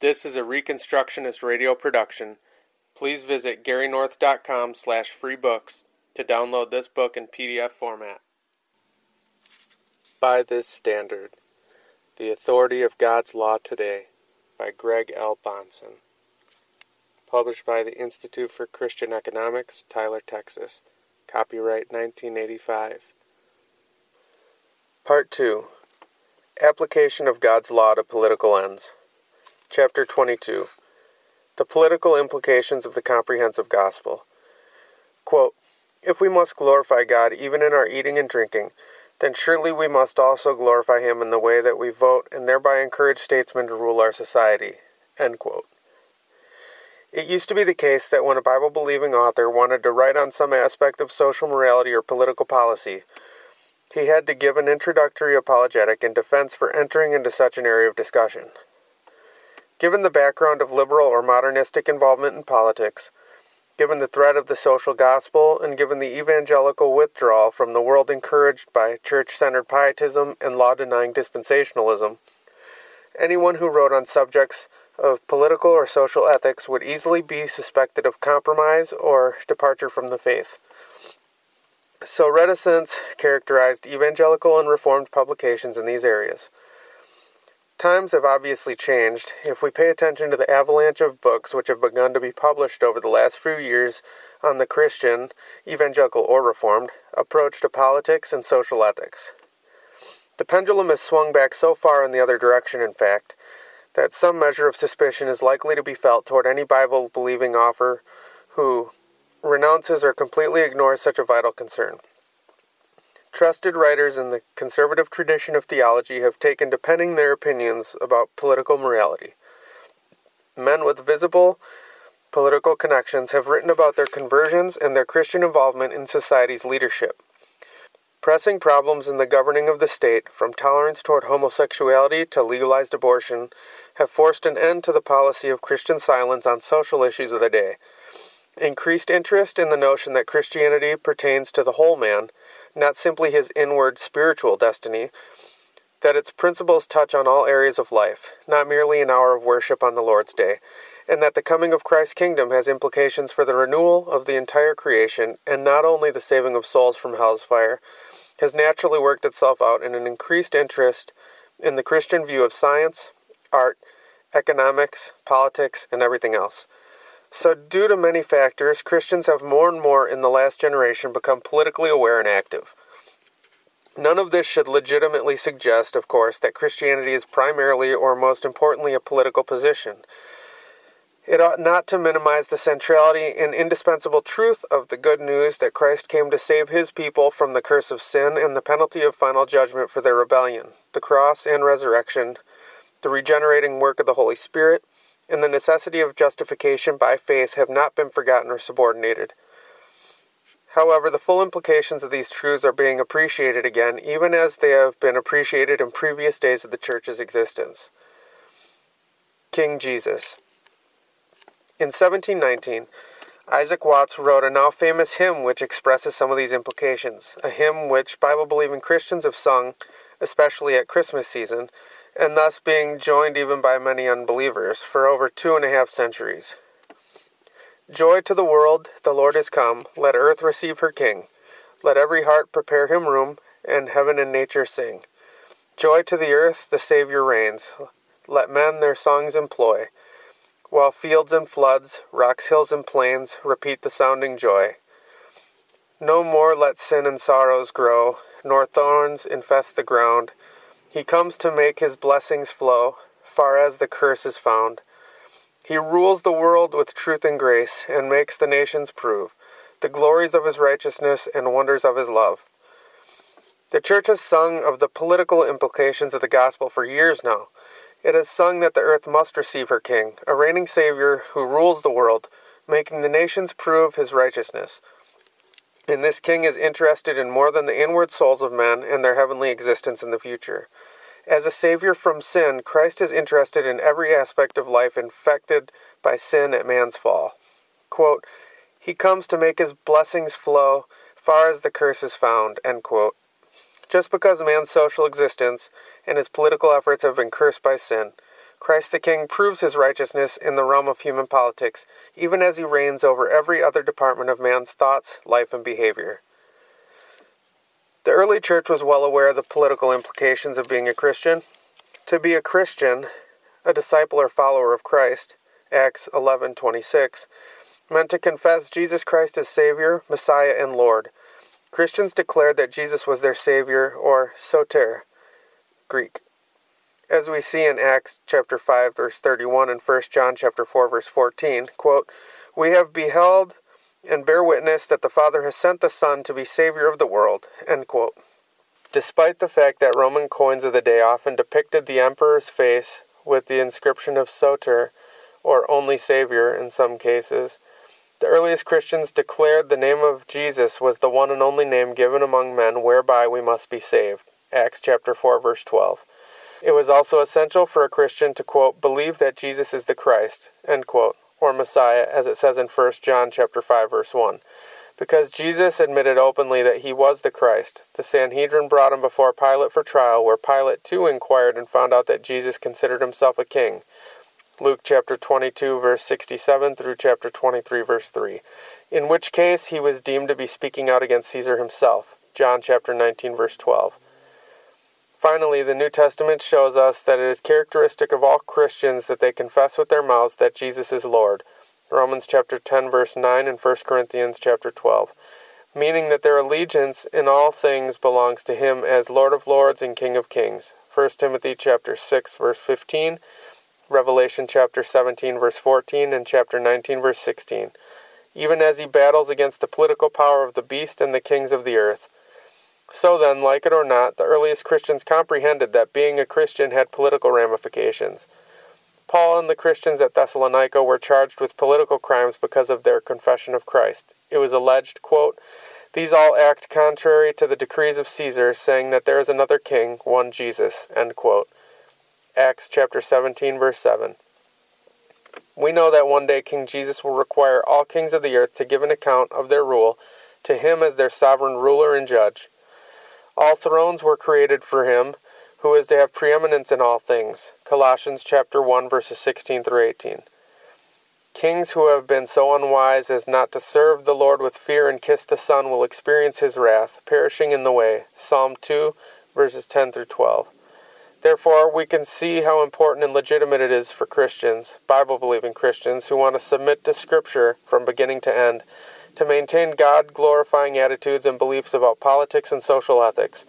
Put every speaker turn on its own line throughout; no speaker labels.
This is a Reconstructionist radio production. Please visit garynorth.com slash free books to download this book in PDF format. By this standard, The Authority of God's Law Today by Greg L. Bahnsen. Published by the Institute for Christian Economics, Tyler, Texas. Copyright 1985. Part 2 Application of God's Law to Political Ends. Chapter 22 The Political Implications of the Comprehensive Gospel. Quote, if we must glorify God even in our eating and drinking, then surely we must also glorify Him in the way that we vote and thereby encourage statesmen to rule our society. It used to be the case that when a Bible believing author wanted to write on some aspect of social morality or political policy, he had to give an introductory apologetic in defense for entering into such an area of discussion. Given the background of liberal or modernistic involvement in politics, given the threat of the social gospel, and given the evangelical withdrawal from the world encouraged by church centered pietism and law denying dispensationalism, anyone who wrote on subjects of political or social ethics would easily be suspected of compromise or departure from the faith. So, reticence characterized evangelical and reformed publications in these areas. Times have obviously changed. If we pay attention to the avalanche of books which have begun to be published over the last few years on the Christian, evangelical or reformed, approach to politics and social ethics. The pendulum has swung back so far in the other direction, in fact, that some measure of suspicion is likely to be felt toward any Bible believing author who renounces or completely ignores such a vital concern. Trusted writers in the conservative tradition of theology have taken to penning their opinions about political morality. Men with visible political connections have written about their conversions and their Christian involvement in society's leadership. Pressing problems in the governing of the state, from tolerance toward homosexuality to legalized abortion, have forced an end to the policy of Christian silence on social issues of the day. Increased interest in the notion that Christianity pertains to the whole man not simply his inward spiritual destiny, that its principles touch on all areas of life, not merely an hour of worship on the Lord's day, and that the coming of Christ's kingdom has implications for the renewal of the entire creation and not only the saving of souls from hell's fire, has naturally worked itself out in an increased interest in the Christian view of science, art, economics, politics, and everything else. So, due to many factors, Christians have more and more in the last generation become politically aware and active. None of this should legitimately suggest, of course, that Christianity is primarily or most importantly a political position. It ought not to minimize the centrality and indispensable truth of the good news that Christ came to save his people from the curse of sin and the penalty of final judgment for their rebellion, the cross and resurrection, the regenerating work of the Holy Spirit, and the necessity of justification by faith have not been forgotten or subordinated. However, the full implications of these truths are being appreciated again, even as they have been appreciated in previous days of the Church's existence. King Jesus. In 1719, Isaac Watts wrote a now famous hymn which expresses some of these implications, a hymn which Bible believing Christians have sung, especially at Christmas season, and thus being joined even by many unbelievers for over two and a half centuries. Joy to the world, the Lord is come, let earth receive her King. Let every heart prepare him room, and heaven and nature sing. Joy to the earth, the Saviour reigns, let men their songs employ, while fields and floods, rocks, hills, and plains repeat the sounding joy. No more let sin and sorrows grow, nor thorns infest the ground, he comes to make his blessings flow, far as the curse is found. He rules the world with truth and grace, and makes the nations prove the glories of his righteousness and wonders of his love. The church has sung of the political implications of the gospel for years now. It has sung that the earth must receive her king, a reigning Savior who rules the world, making the nations prove his righteousness. And this king is interested in more than the inward souls of men and their heavenly existence in the future. As a savior from sin, Christ is interested in every aspect of life infected by sin at man's fall. Quote, he comes to make his blessings flow far as the curse is found. Just because man's social existence and his political efforts have been cursed by sin, Christ the King proves his righteousness in the realm of human politics, even as he reigns over every other department of man's thoughts, life, and behavior. The early church was well aware of the political implications of being a Christian. To be a Christian, a disciple or follower of Christ, Acts 11:26, meant to confess Jesus Christ as Savior, Messiah, and Lord. Christians declared that Jesus was their Savior, or soter, Greek. As we see in Acts chapter 5 verse 31 and 1 John chapter 4 verse 14, quote, "We have beheld and bear witness that the Father has sent the Son to be Savior of the world." Despite the fact that Roman coins of the day often depicted the emperor's face with the inscription of Soter, or only Savior in some cases, the earliest Christians declared the name of Jesus was the one and only name given among men whereby we must be saved. Acts chapter 4 verse 12. It was also essential for a Christian to quote believe that Jesus is the Christ, end quote, or Messiah as it says in 1 John chapter 5 verse 1. Because Jesus admitted openly that he was the Christ, the Sanhedrin brought him before Pilate for trial, where Pilate too inquired and found out that Jesus considered himself a king. Luke chapter 22, verse 67 through chapter 23, verse 3, in which case he was deemed to be speaking out against Caesar himself. John chapter 19, verse 12. Finally, the New Testament shows us that it is characteristic of all Christians that they confess with their mouths that Jesus is Lord. Romans chapter 10, verse 9, and 1 Corinthians chapter 12 meaning that their allegiance in all things belongs to him as Lord of lords and King of kings. 1 Timothy chapter 6 verse 15 Revelation chapter 17, verse 14, and chapter 19, verse 16, even as he battles against the political power of the beast and the kings of the earth. So then, like it or not, the earliest Christians comprehended that being a Christian had political ramifications. Paul and the Christians at Thessalonica were charged with political crimes because of their confession of Christ. It was alleged, quote, These all act contrary to the decrees of Caesar, saying that there is another king, one Jesus. End quote. Acts chapter 17, verse 7. We know that one day King Jesus will require all kings of the earth to give an account of their rule to him as their sovereign ruler and judge. All thrones were created for him, who is to have preeminence in all things. Colossians chapter 1 verses 16 through 18. Kings who have been so unwise as not to serve the Lord with fear and kiss the Son will experience his wrath, perishing in the way. Psalm 2 verses 10 through 12. Therefore, we can see how important and legitimate it is for Christians, Bible believing Christians, who want to submit to Scripture from beginning to end, to maintain God glorifying attitudes and beliefs about politics and social ethics.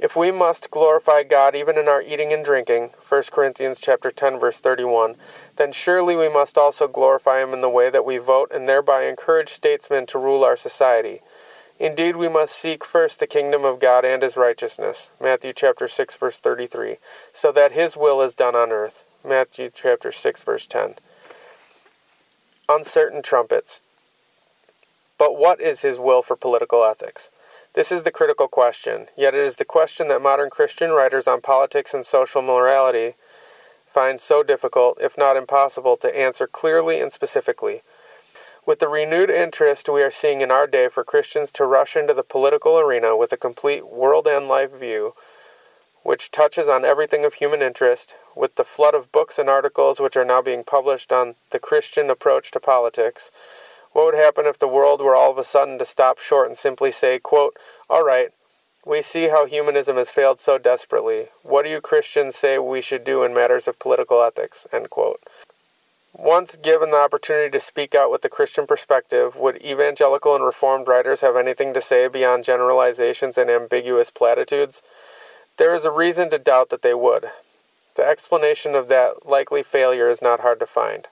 If we must glorify God even in our eating and drinking, 1 Corinthians chapter 10 verse 31, then surely we must also glorify him in the way that we vote and thereby encourage statesmen to rule our society. Indeed, we must seek first the kingdom of God and his righteousness. Matthew chapter 6 verse 33. So that his will is done on earth. Matthew chapter 6 verse 10. Uncertain trumpets. But what is his will for political ethics? This is the critical question, yet it is the question that modern Christian writers on politics and social morality find so difficult, if not impossible, to answer clearly and specifically. With the renewed interest we are seeing in our day for Christians to rush into the political arena with a complete world and life view, which touches on everything of human interest, with the flood of books and articles which are now being published on the Christian approach to politics, what would happen if the world were all of a sudden to stop short and simply say, quote, All right, we see how humanism has failed so desperately. What do you Christians say we should do in matters of political ethics? End quote. Once given the opportunity to speak out with the Christian perspective, would evangelical and reformed writers have anything to say beyond generalizations and ambiguous platitudes? There is a reason to doubt that they would. The explanation of that likely failure is not hard to find.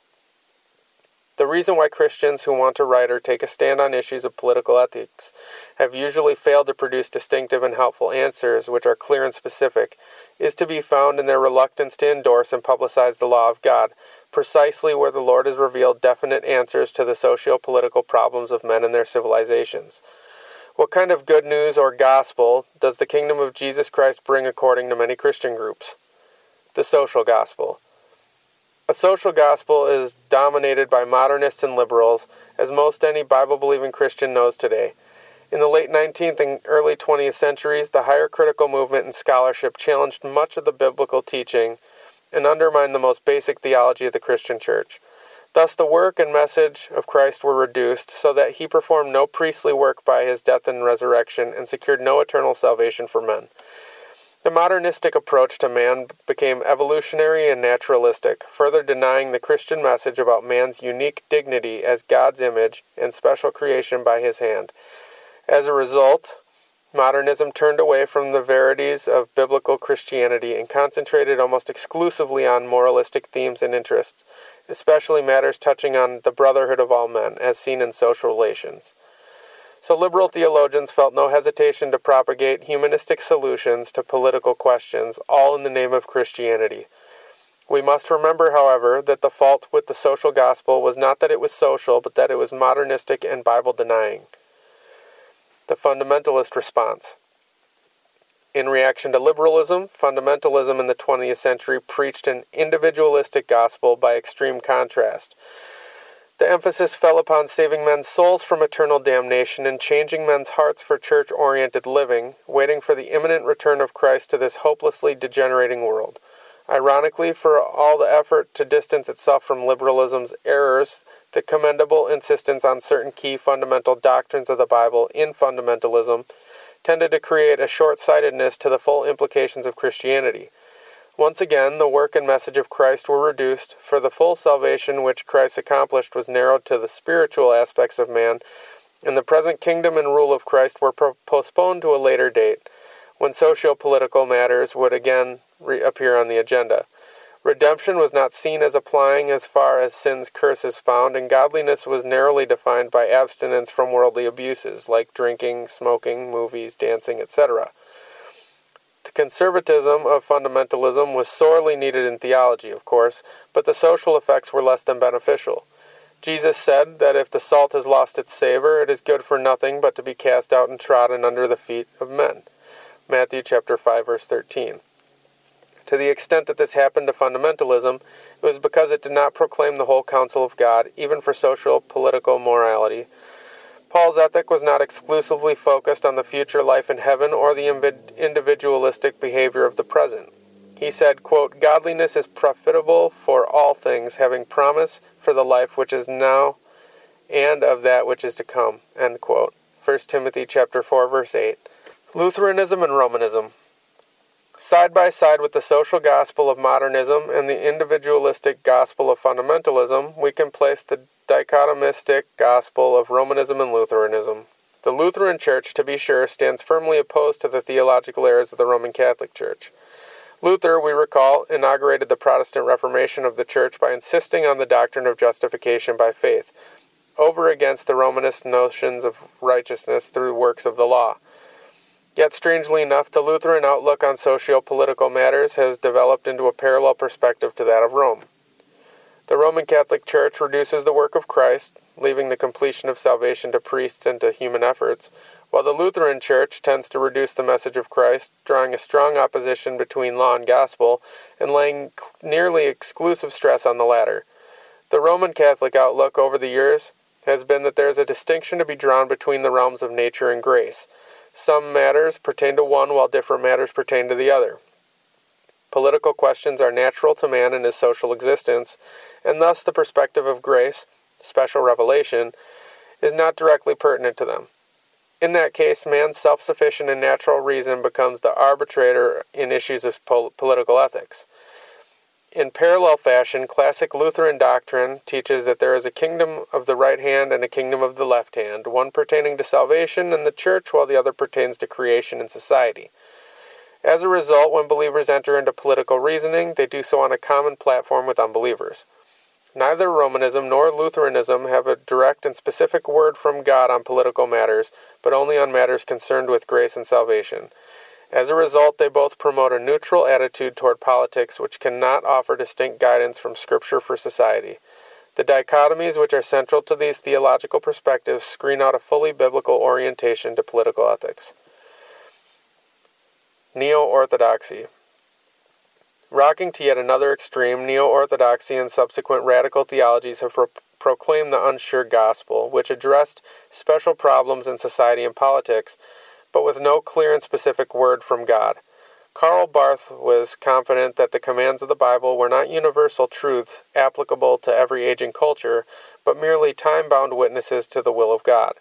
The reason why Christians who want to write or take a stand on issues of political ethics have usually failed to produce distinctive and helpful answers which are clear and specific is to be found in their reluctance to endorse and publicize the law of God, precisely where the Lord has revealed definite answers to the socio political problems of men and their civilizations. What kind of good news or gospel does the kingdom of Jesus Christ bring according to many Christian groups? The social gospel. A social gospel is dominated by modernists and liberals, as most any Bible believing Christian knows today. In the late 19th and early 20th centuries, the higher critical movement and scholarship challenged much of the biblical teaching and undermined the most basic theology of the Christian church. Thus, the work and message of Christ were reduced, so that he performed no priestly work by his death and resurrection, and secured no eternal salvation for men. The modernistic approach to man became evolutionary and naturalistic, further denying the Christian message about man's unique dignity as God's image and special creation by his hand. As a result, modernism turned away from the verities of biblical Christianity and concentrated almost exclusively on moralistic themes and interests, especially matters touching on the brotherhood of all men, as seen in social relations. So liberal theologians felt no hesitation to propagate humanistic solutions to political questions, all in the name of Christianity. We must remember, however, that the fault with the social gospel was not that it was social, but that it was modernistic and Bible denying. The fundamentalist response. In reaction to liberalism, fundamentalism in the 20th century preached an individualistic gospel by extreme contrast. The emphasis fell upon saving men's souls from eternal damnation and changing men's hearts for church oriented living, waiting for the imminent return of Christ to this hopelessly degenerating world. Ironically, for all the effort to distance itself from liberalism's errors, the commendable insistence on certain key fundamental doctrines of the Bible in fundamentalism tended to create a short sightedness to the full implications of Christianity. Once again, the work and message of Christ were reduced, for the full salvation which Christ accomplished was narrowed to the spiritual aspects of man, and the present kingdom and rule of Christ were postponed to a later date, when socio political matters would again reappear on the agenda. Redemption was not seen as applying as far as sin's curse is found, and godliness was narrowly defined by abstinence from worldly abuses, like drinking, smoking, movies, dancing, etc. The conservatism of fundamentalism was sorely needed in theology, of course, but the social effects were less than beneficial. Jesus said that if the salt has lost its savor, it is good for nothing but to be cast out and trodden under the feet of men. Matthew chapter 5 verse 13. To the extent that this happened to fundamentalism, it was because it did not proclaim the whole counsel of God, even for social political morality, Paul's ethic was not exclusively focused on the future life in heaven or the individualistic behavior of the present. He said, quote, Godliness is profitable for all things, having promise for the life which is now and of that which is to come. End quote. 1 Timothy chapter 4, verse 8. Lutheranism and Romanism. Side by side with the social gospel of modernism and the individualistic gospel of fundamentalism, we can place the dichotomistic gospel of Romanism and Lutheranism. The Lutheran Church, to be sure, stands firmly opposed to the theological errors of the Roman Catholic Church. Luther, we recall, inaugurated the Protestant Reformation of the Church by insisting on the doctrine of justification by faith, over against the Romanist notions of righteousness through works of the law. Yet, strangely enough, the Lutheran outlook on socio political matters has developed into a parallel perspective to that of Rome. The Roman Catholic Church reduces the work of Christ, leaving the completion of salvation to priests and to human efforts, while the Lutheran Church tends to reduce the message of Christ, drawing a strong opposition between law and gospel, and laying nearly exclusive stress on the latter. The Roman Catholic outlook over the years has been that there is a distinction to be drawn between the realms of nature and grace. Some matters pertain to one, while different matters pertain to the other. Political questions are natural to man in his social existence, and thus the perspective of grace, special revelation, is not directly pertinent to them. In that case, man's self sufficient and natural reason becomes the arbitrator in issues of pol- political ethics. In parallel fashion, classic Lutheran doctrine teaches that there is a kingdom of the right hand and a kingdom of the left hand, one pertaining to salvation and the church, while the other pertains to creation and society. As a result, when believers enter into political reasoning, they do so on a common platform with unbelievers. Neither Romanism nor Lutheranism have a direct and specific word from God on political matters, but only on matters concerned with grace and salvation. As a result, they both promote a neutral attitude toward politics which cannot offer distinct guidance from Scripture for society. The dichotomies which are central to these theological perspectives screen out a fully biblical orientation to political ethics. Neo Orthodoxy. Rocking to yet another extreme, Neo Orthodoxy and subsequent radical theologies have pro- proclaimed the unsure gospel, which addressed special problems in society and politics, but with no clear and specific word from God. Karl Barth was confident that the commands of the Bible were not universal truths applicable to every age and culture, but merely time bound witnesses to the will of God.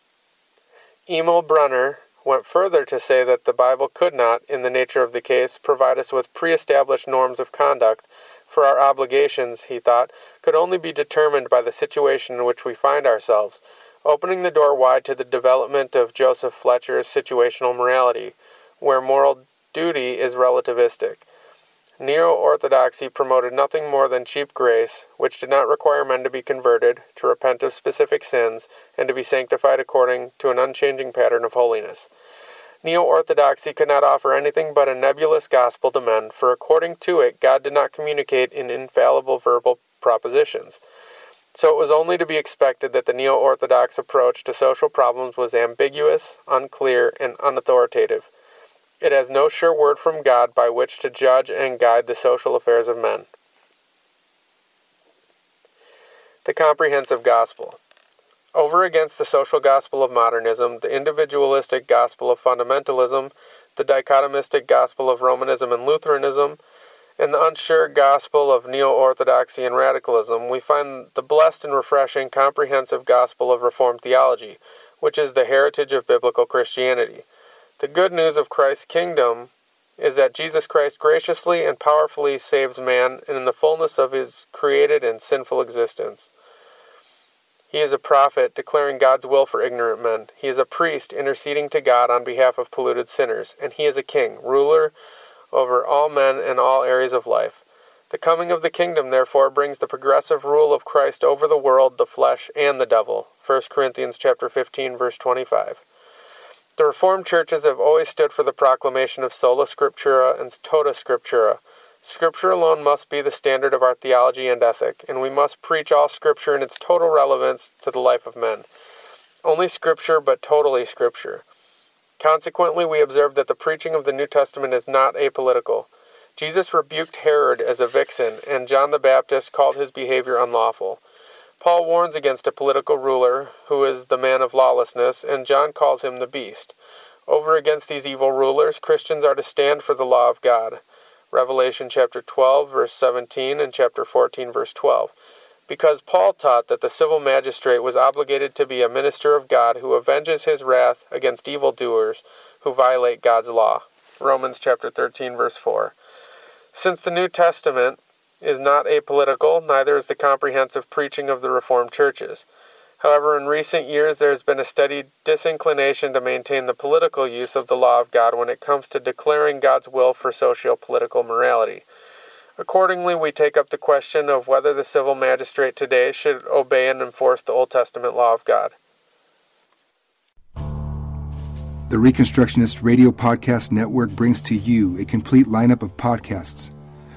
Emil Brunner went further to say that the Bible could not, in the nature of the case, provide us with pre established norms of conduct, for our obligations, he thought, could only be determined by the situation in which we find ourselves, opening the door wide to the development of Joseph Fletcher's situational morality, where moral duty is relativistic. Neo Orthodoxy promoted nothing more than cheap grace, which did not require men to be converted, to repent of specific sins, and to be sanctified according to an unchanging pattern of holiness. Neo Orthodoxy could not offer anything but a nebulous gospel to men, for according to it, God did not communicate in infallible verbal propositions. So it was only to be expected that the Neo Orthodox approach to social problems was ambiguous, unclear, and unauthoritative. It has no sure word from God by which to judge and guide the social affairs of men. The Comprehensive Gospel. Over against the social gospel of modernism, the individualistic gospel of fundamentalism, the dichotomistic gospel of Romanism and Lutheranism, and the unsure gospel of neo orthodoxy and radicalism, we find the blessed and refreshing comprehensive gospel of Reformed theology, which is the heritage of biblical Christianity. The good news of Christ's kingdom is that Jesus Christ graciously and powerfully saves man in the fullness of his created and sinful existence. He is a prophet declaring God's will for ignorant men. He is a priest interceding to God on behalf of polluted sinners. And he is a king, ruler over all men and all areas of life. The coming of the kingdom, therefore, brings the progressive rule of Christ over the world, the flesh, and the devil. 1 Corinthians chapter 15, verse 25. The Reformed churches have always stood for the proclamation of sola scriptura and tota scriptura. Scripture alone must be the standard of our theology and ethic, and we must preach all Scripture in its total relevance to the life of men. Only Scripture, but totally Scripture. Consequently, we observe that the preaching of the New Testament is not apolitical. Jesus rebuked Herod as a vixen, and John the Baptist called his behavior unlawful. Paul warns against a political ruler who is the man of lawlessness, and John calls him the beast. Over against these evil rulers, Christians are to stand for the law of God. Revelation chapter 12, verse 17, and chapter 14, verse 12. Because Paul taught that the civil magistrate was obligated to be a minister of God who avenges his wrath against evildoers who violate God's law. Romans chapter 13, verse 4. Since the New Testament is not apolitical, neither is the comprehensive preaching of the Reformed churches. However, in recent years there has been a steady disinclination to maintain the political use of the law of God when it comes to declaring God's will for socio political morality. Accordingly, we take up the question of whether the civil magistrate today should obey and enforce the Old Testament law of God.
The Reconstructionist Radio Podcast Network brings to you a complete lineup of podcasts